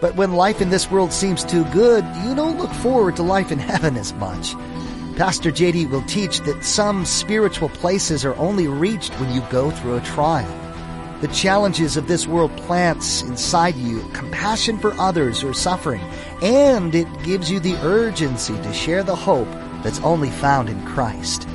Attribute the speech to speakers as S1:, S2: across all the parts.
S1: But when life in this world seems too good, you don't look forward to life in heaven as much. Pastor JD will teach that some spiritual places are only reached when you go through a trial. The challenges of this world plants inside you compassion for others who are suffering, and it gives you the urgency to share the hope that's only found in Christ.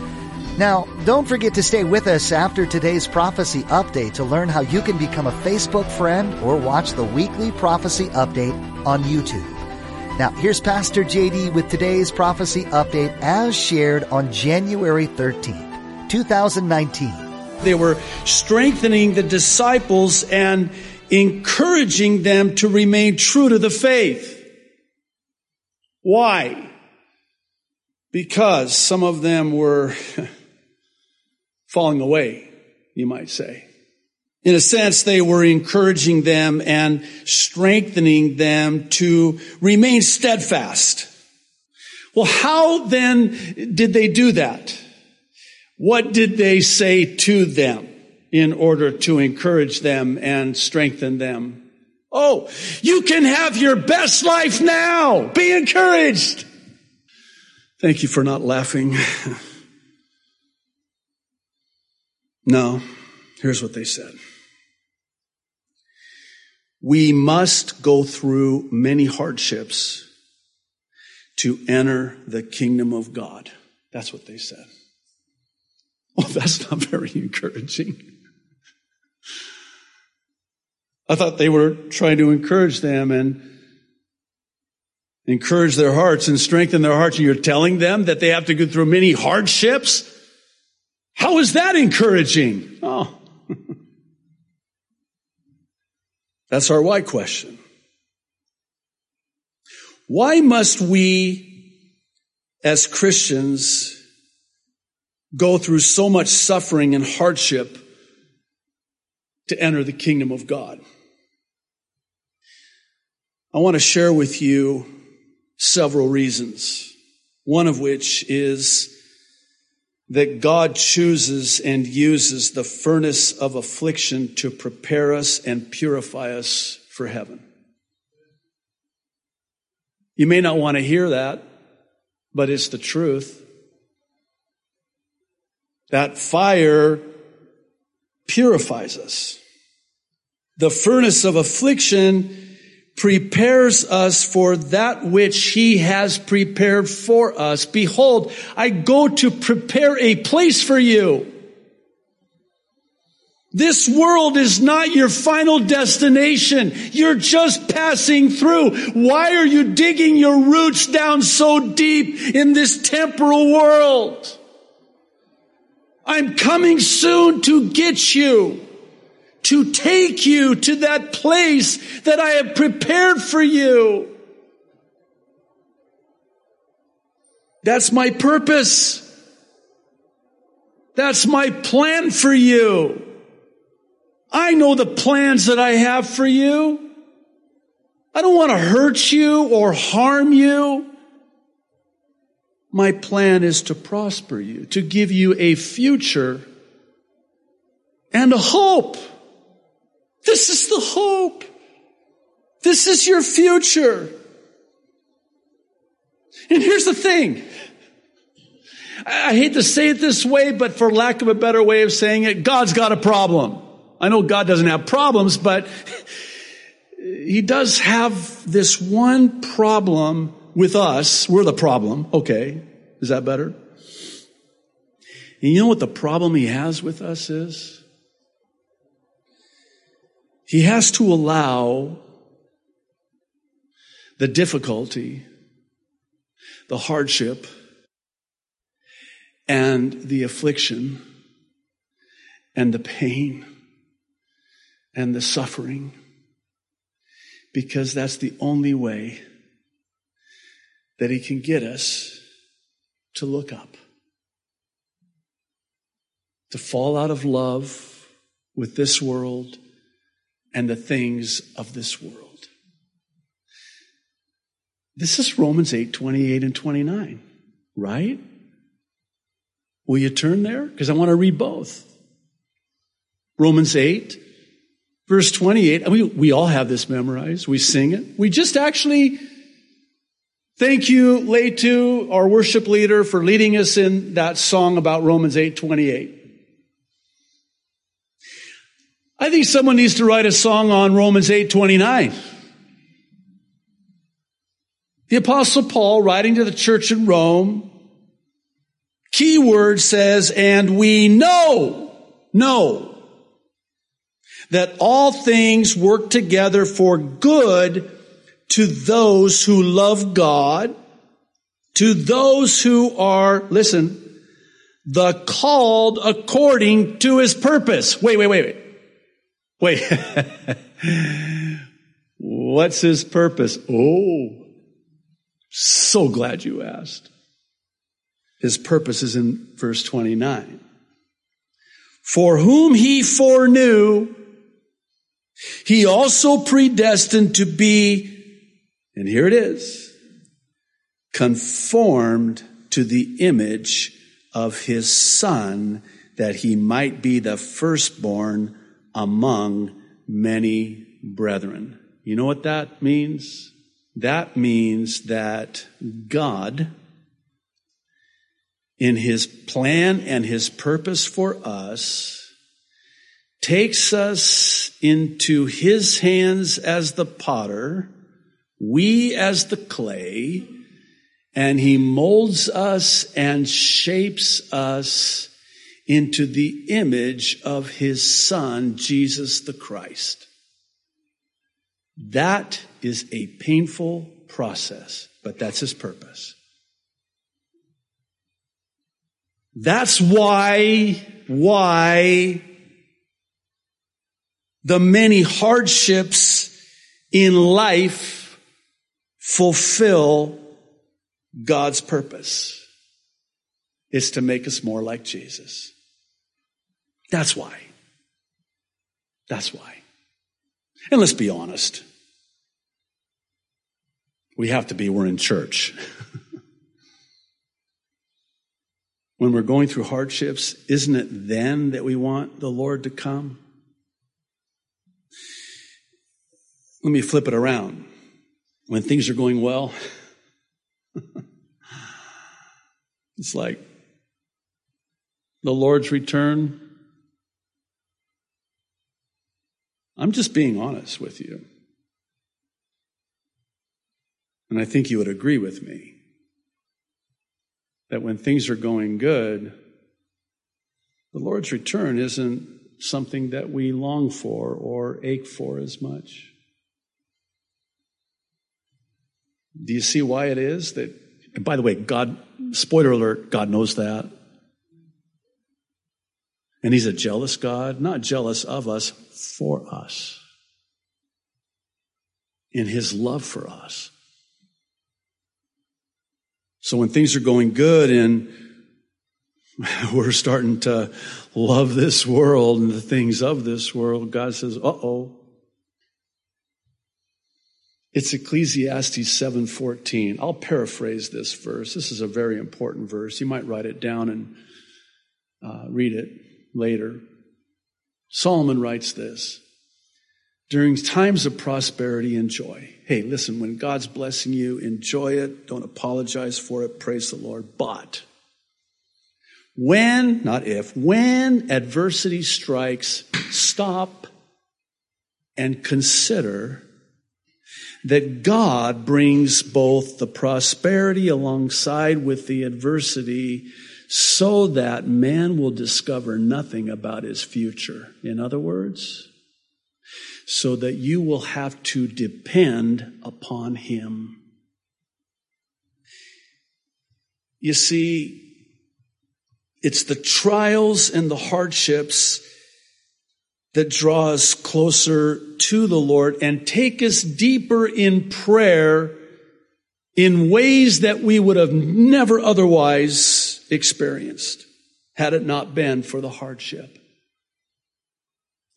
S1: Now, don't forget to stay with us after today's prophecy update to learn how you can become a Facebook friend or watch the weekly prophecy update on YouTube. Now, here's Pastor JD with today's prophecy update as shared on January 13th, 2019.
S2: They were strengthening the disciples and encouraging them to remain true to the faith. Why? Because some of them were falling away, you might say. In a sense, they were encouraging them and strengthening them to remain steadfast. Well, how then did they do that? What did they say to them in order to encourage them and strengthen them? Oh, you can have your best life now. Be encouraged. Thank you for not laughing. No, here's what they said. We must go through many hardships to enter the kingdom of God. That's what they said. Well, that's not very encouraging. I thought they were trying to encourage them and encourage their hearts and strengthen their hearts. And you're telling them that they have to go through many hardships how is that encouraging? Oh. That's our why question. Why must we, as Christians, go through so much suffering and hardship to enter the kingdom of God? I want to share with you several reasons. One of which is that God chooses and uses the furnace of affliction to prepare us and purify us for heaven. You may not want to hear that, but it's the truth. That fire purifies us. The furnace of affliction prepares us for that which he has prepared for us. Behold, I go to prepare a place for you. This world is not your final destination. You're just passing through. Why are you digging your roots down so deep in this temporal world? I'm coming soon to get you to take you to that place that I have prepared for you. That's my purpose. That's my plan for you. I know the plans that I have for you. I don't want to hurt you or harm you. My plan is to prosper you, to give you a future and a hope. This is the hope. This is your future. And here's the thing. I hate to say it this way, but for lack of a better way of saying it, God's got a problem. I know God doesn't have problems, but He does have this one problem with us. We're the problem. Okay. Is that better? And you know what the problem He has with us is? He has to allow the difficulty, the hardship, and the affliction, and the pain, and the suffering, because that's the only way that He can get us to look up, to fall out of love with this world and the things of this world. This is Romans 8, 28 and 29, right? Will you turn there? Because I want to read both. Romans 8, verse 28. I mean, we all have this memorized. We sing it. We just actually thank you, Leitu, our worship leader, for leading us in that song about Romans 8, 28. I think someone needs to write a song on Romans 8 29. The apostle Paul writing to the church in Rome, key word says, and we know, know that all things work together for good to those who love God, to those who are, listen, the called according to his purpose. Wait, wait, wait, wait. Wait. What's his purpose? Oh, so glad you asked. His purpose is in verse 29. For whom he foreknew, he also predestined to be, and here it is, conformed to the image of his son that he might be the firstborn among many brethren. You know what that means? That means that God, in his plan and his purpose for us, takes us into his hands as the potter, we as the clay, and he molds us and shapes us into the image of his son, Jesus the Christ. That is a painful process, but that's his purpose. That's why, why the many hardships in life fulfill God's purpose. Is to make us more like Jesus. That's why. That's why. And let's be honest. We have to be, we're in church. when we're going through hardships, isn't it then that we want the Lord to come? Let me flip it around. When things are going well, it's like the Lord's return I'm just being honest with you. And I think you would agree with me that when things are going good, the Lord's return isn't something that we long for or ache for as much. Do you see why it is that, by the way, God, spoiler alert, God knows that. And He's a jealous God, not jealous of us, for us, in his love for us. So when things are going good and we're starting to love this world and the things of this world, God says, uh oh. It's Ecclesiastes 7:14. I'll paraphrase this verse. This is a very important verse. You might write it down and uh, read it later. Solomon writes this during times of prosperity and joy. Hey, listen, when God's blessing you, enjoy it. Don't apologize for it. Praise the Lord. But when, not if, when adversity strikes, stop and consider that God brings both the prosperity alongside with the adversity so that man will discover nothing about his future. In other words, so that you will have to depend upon Him. You see, it's the trials and the hardships that draw us closer to the Lord and take us deeper in prayer in ways that we would have never otherwise experienced had it not been for the hardship.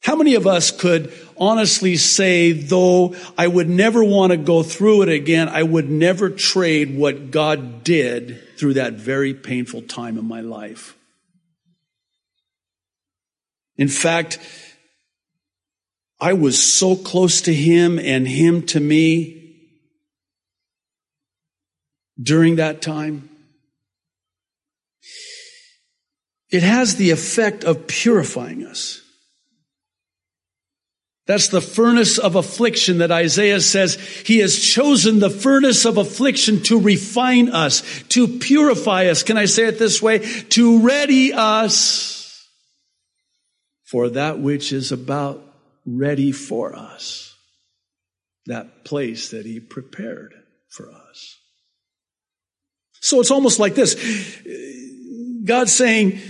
S2: How many of us could honestly say, though I would never want to go through it again, I would never trade what God did through that very painful time in my life? In fact, I was so close to Him and Him to me during that time. It has the effect of purifying us. That's the furnace of affliction that Isaiah says he has chosen the furnace of affliction to refine us, to purify us. Can I say it this way? To ready us for that which is about ready for us. That place that he prepared for us. So it's almost like this. God saying,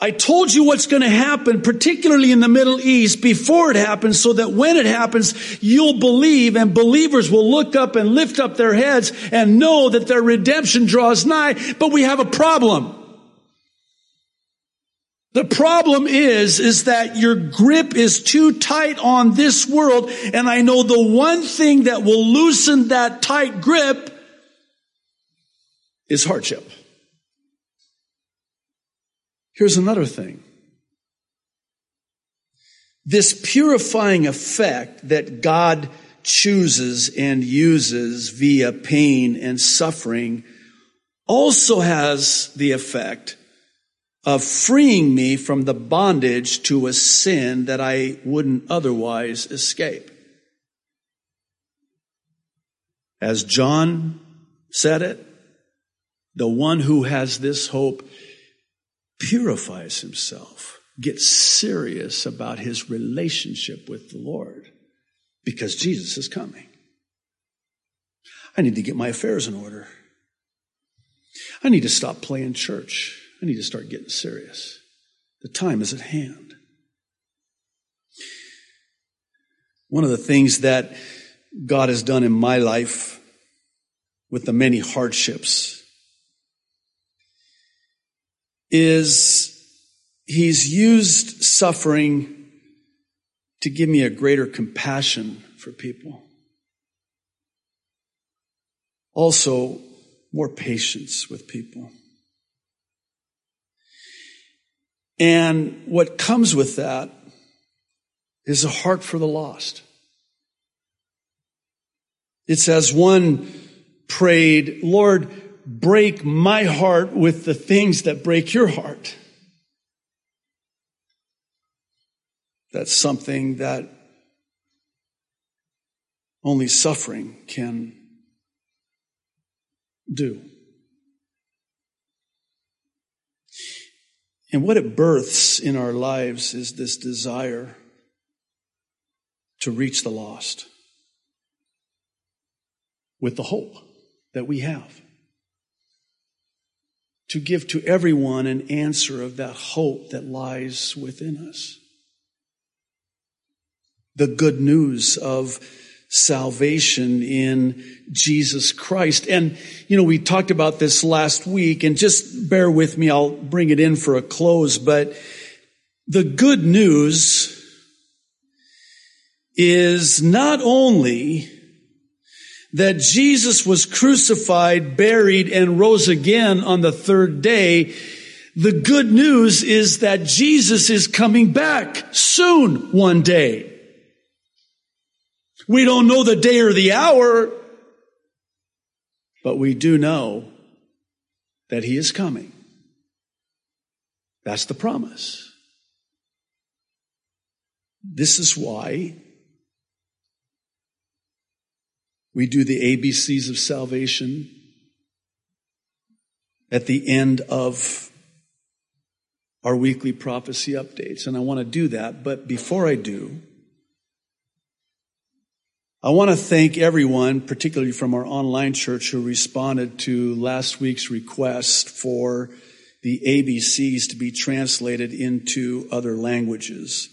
S2: I told you what's going to happen, particularly in the Middle East, before it happens, so that when it happens, you'll believe and believers will look up and lift up their heads and know that their redemption draws nigh. But we have a problem. The problem is, is that your grip is too tight on this world. And I know the one thing that will loosen that tight grip is hardship. Here's another thing. This purifying effect that God chooses and uses via pain and suffering also has the effect of freeing me from the bondage to a sin that I wouldn't otherwise escape. As John said it, the one who has this hope purifies himself, gets serious about his relationship with the Lord because Jesus is coming. I need to get my affairs in order. I need to stop playing church. I need to start getting serious. The time is at hand. One of the things that God has done in my life with the many hardships is he's used suffering to give me a greater compassion for people. Also, more patience with people. And what comes with that is a heart for the lost. It's as one prayed, Lord, break my heart with the things that break your heart. That's something that only suffering can do. And what it births in our lives is this desire to reach the lost with the hope that we have to give to everyone an answer of that hope that lies within us. The good news of salvation in Jesus Christ. And, you know, we talked about this last week and just bear with me. I'll bring it in for a close, but the good news is not only that Jesus was crucified, buried, and rose again on the third day, the good news is that Jesus is coming back soon one day. We don't know the day or the hour, but we do know that he is coming. That's the promise. This is why We do the ABCs of salvation at the end of our weekly prophecy updates. And I want to do that. But before I do, I want to thank everyone, particularly from our online church, who responded to last week's request for the ABCs to be translated into other languages.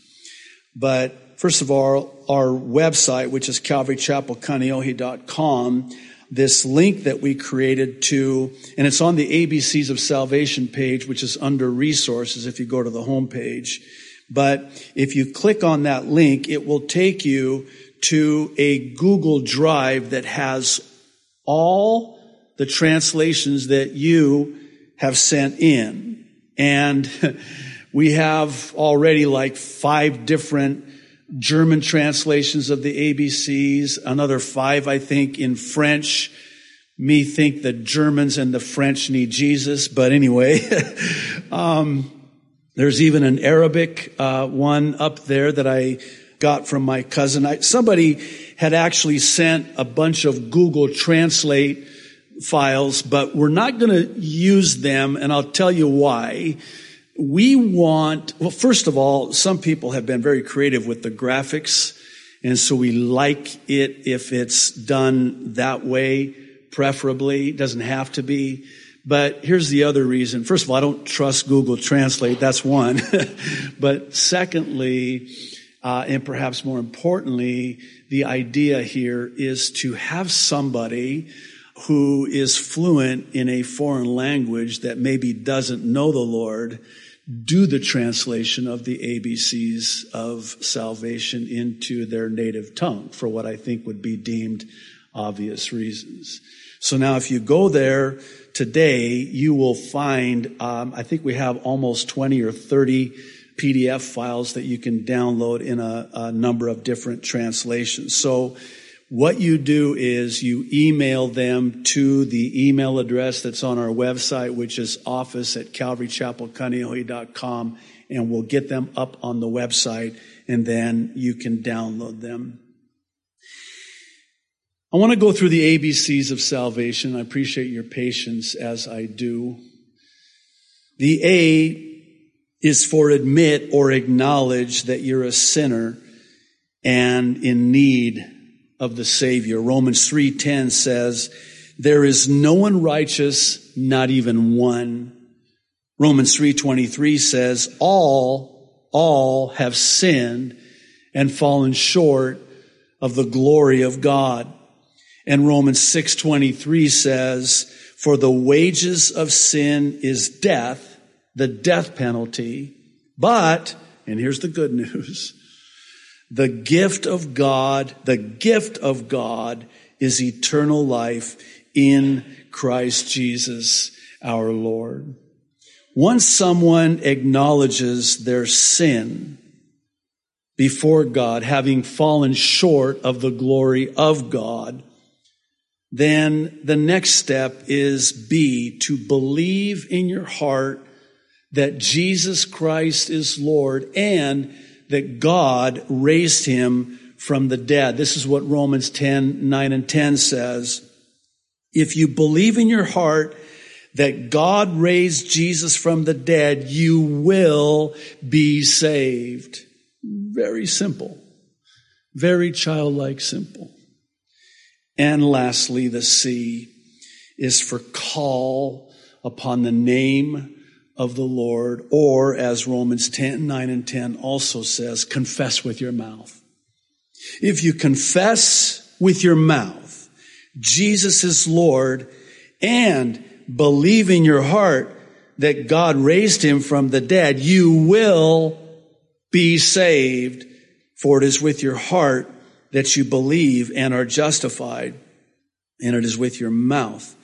S2: But first of all, our website, which is calvarychapelkaneohe.com, this link that we created to, and it's on the ABCs of Salvation page, which is under resources if you go to the home page. But if you click on that link, it will take you to a Google Drive that has all the translations that you have sent in. And we have already like five different German translations of the ABCs, another five, I think, in French. Me think the Germans and the French need Jesus, but anyway, um, there's even an Arabic uh, one up there that I got from my cousin. I, somebody had actually sent a bunch of Google Translate files, but we're not going to use them, and I'll tell you why. We want, well, first of all, some people have been very creative with the graphics, and so we like it if it's done that way, preferably. It doesn't have to be. But here's the other reason. First of all, I don't trust Google Translate. That's one. but secondly, uh, and perhaps more importantly, the idea here is to have somebody who is fluent in a foreign language that maybe doesn't know the Lord do the translation of the ABCs of salvation into their native tongue for what I think would be deemed obvious reasons. So now if you go there today, you will find, um, I think we have almost 20 or 30 PDF files that you can download in a, a number of different translations. So what you do is you email them to the email address that's on our website, which is office at calvarychapelkaneohe.com, and we'll get them up on the website, and then you can download them. I want to go through the ABCs of salvation. I appreciate your patience as I do. The A is for admit or acknowledge that you're a sinner and in need of the Savior. Romans 3:10 says, "There is no one righteous, not even one." Romans 3:23 says, "All all have sinned and fallen short of the glory of God." And Romans 6:23 says, "For the wages of sin is death, the death penalty, but, and here's the good news, the gift of God, the gift of God is eternal life in Christ Jesus our Lord. Once someone acknowledges their sin before God, having fallen short of the glory of God, then the next step is B, to believe in your heart that Jesus Christ is Lord and that God raised him from the dead. This is what Romans 10, 9 and 10 says. If you believe in your heart that God raised Jesus from the dead, you will be saved. Very simple. Very childlike simple. And lastly, the C is for call upon the name of the Lord, or as Romans 10, 9 and 10 also says, confess with your mouth. If you confess with your mouth Jesus is Lord and believe in your heart that God raised him from the dead, you will be saved. For it is with your heart that you believe and are justified, and it is with your mouth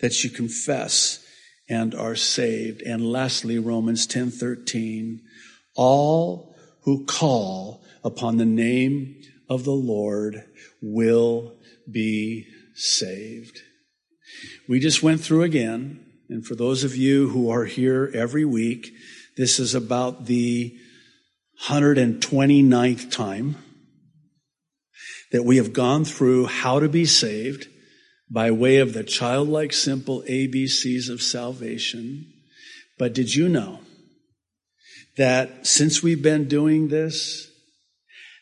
S2: that you confess and are saved. And lastly, Romans 10:13, all who call upon the name of the Lord will be saved. We just went through again, and for those of you who are here every week, this is about the 129th time that we have gone through how to be saved by way of the childlike simple ABCs of salvation. But did you know that since we've been doing this,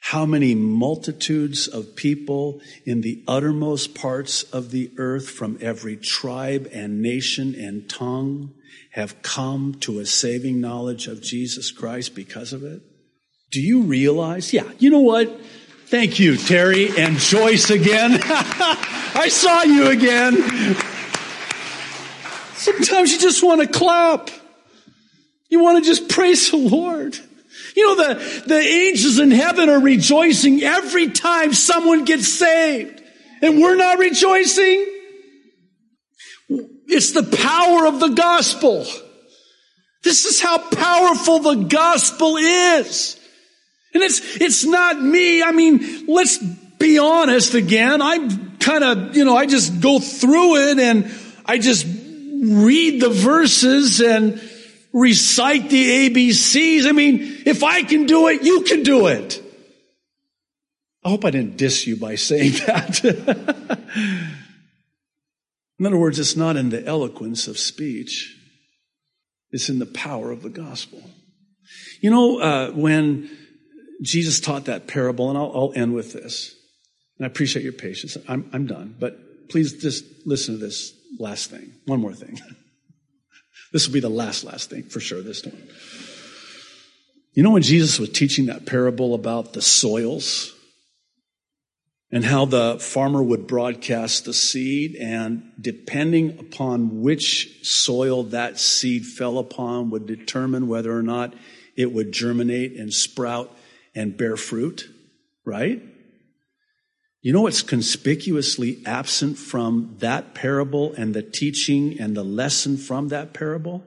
S2: How many multitudes of people in the uttermost parts of the earth from every tribe and nation and tongue have come to a saving knowledge of Jesus Christ because of it? Do you realize? Yeah, you know what? Thank you, Terry and Joyce again. I saw you again. Sometimes you just want to clap. You want to just praise the Lord. You know, the, the angels in heaven are rejoicing every time someone gets saved. And we're not rejoicing. It's the power of the gospel. This is how powerful the gospel is. And it's, it's not me. I mean, let's be honest again. I'm kind of, you know, I just go through it and I just read the verses and recite the ABCs. I mean, if I can do it, you can do it. I hope I didn't diss you by saying that. in other words, it's not in the eloquence of speech. It's in the power of the gospel. You know, uh, when Jesus taught that parable, and I'll, I'll, end with this, and I appreciate your patience. I'm, I'm done, but please just listen to this last thing. One more thing. This will be the last, last thing for sure this time. You know when Jesus was teaching that parable about the soils and how the farmer would broadcast the seed and depending upon which soil that seed fell upon would determine whether or not it would germinate and sprout and bear fruit, right? You know what's conspicuously absent from that parable and the teaching and the lesson from that parable?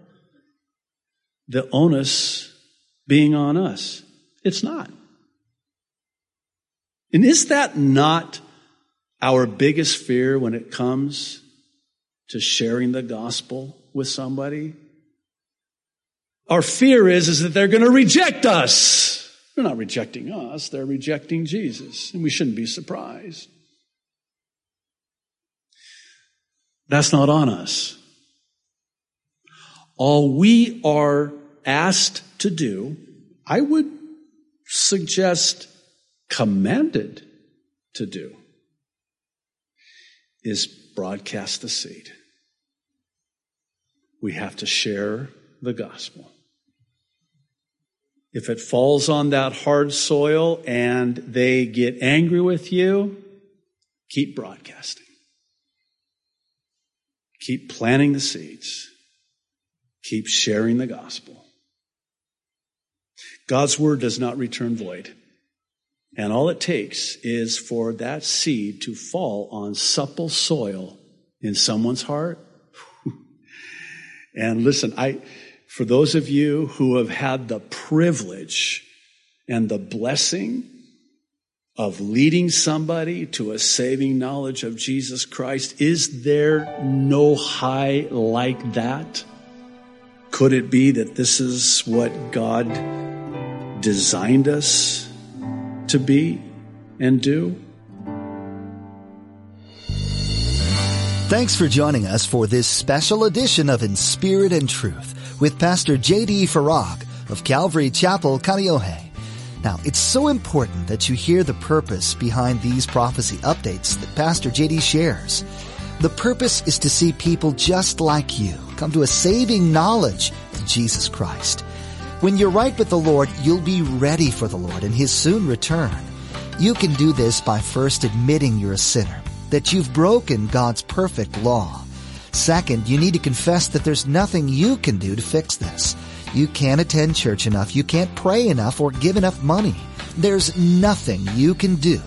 S2: The onus being on us. It's not. And is that not our biggest fear when it comes to sharing the gospel with somebody? Our fear is, is that they're going to reject us. They're not rejecting us, they're rejecting Jesus, and we shouldn't be surprised. That's not on us. All we are asked to do, I would suggest commanded to do, is broadcast the seed. We have to share the gospel. If it falls on that hard soil and they get angry with you, keep broadcasting. Keep planting the seeds. Keep sharing the gospel. God's word does not return void. And all it takes is for that seed to fall on supple soil in someone's heart. and listen, I, for those of you who have had the privilege and the blessing of leading somebody to a saving knowledge of Jesus Christ, is there no high like that? Could it be that this is what God designed us to be and do?
S1: Thanks for joining us for this special edition of In Spirit and Truth with Pastor J.D. Farag of Calvary Chapel, Kaneohe. Now, it's so important that you hear the purpose behind these prophecy updates that Pastor J.D. shares. The purpose is to see people just like you come to a saving knowledge of Jesus Christ. When you're right with the Lord, you'll be ready for the Lord and His soon return. You can do this by first admitting you're a sinner, that you've broken God's perfect law. Second, you need to confess that there's nothing you can do to fix this. You can't attend church enough, you can't pray enough, or give enough money. There's nothing you can do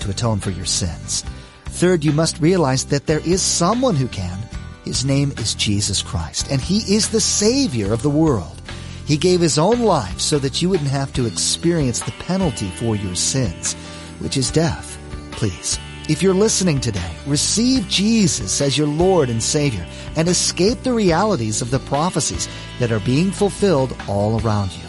S1: to atone for your sins. Third, you must realize that there is someone who can. His name is Jesus Christ, and He is the Savior of the world. He gave His own life so that you wouldn't have to experience the penalty for your sins, which is death. Please if you're listening today, receive Jesus as your Lord and Savior and escape the realities of the prophecies that are being fulfilled all around you.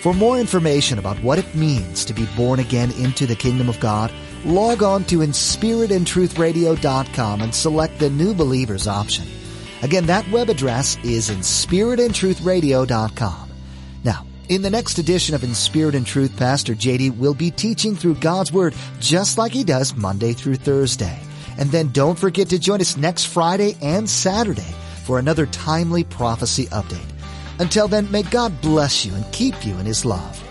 S1: For more information about what it means to be born again into the kingdom of God, log on to inspiritandtruthradio.com and select the New Believers option. Again, that web address is inspiritandtruthradio.com. In the next edition of In Spirit and Truth, Pastor JD will be teaching through God's Word just like he does Monday through Thursday. And then don't forget to join us next Friday and Saturday for another timely prophecy update. Until then, may God bless you and keep you in his love.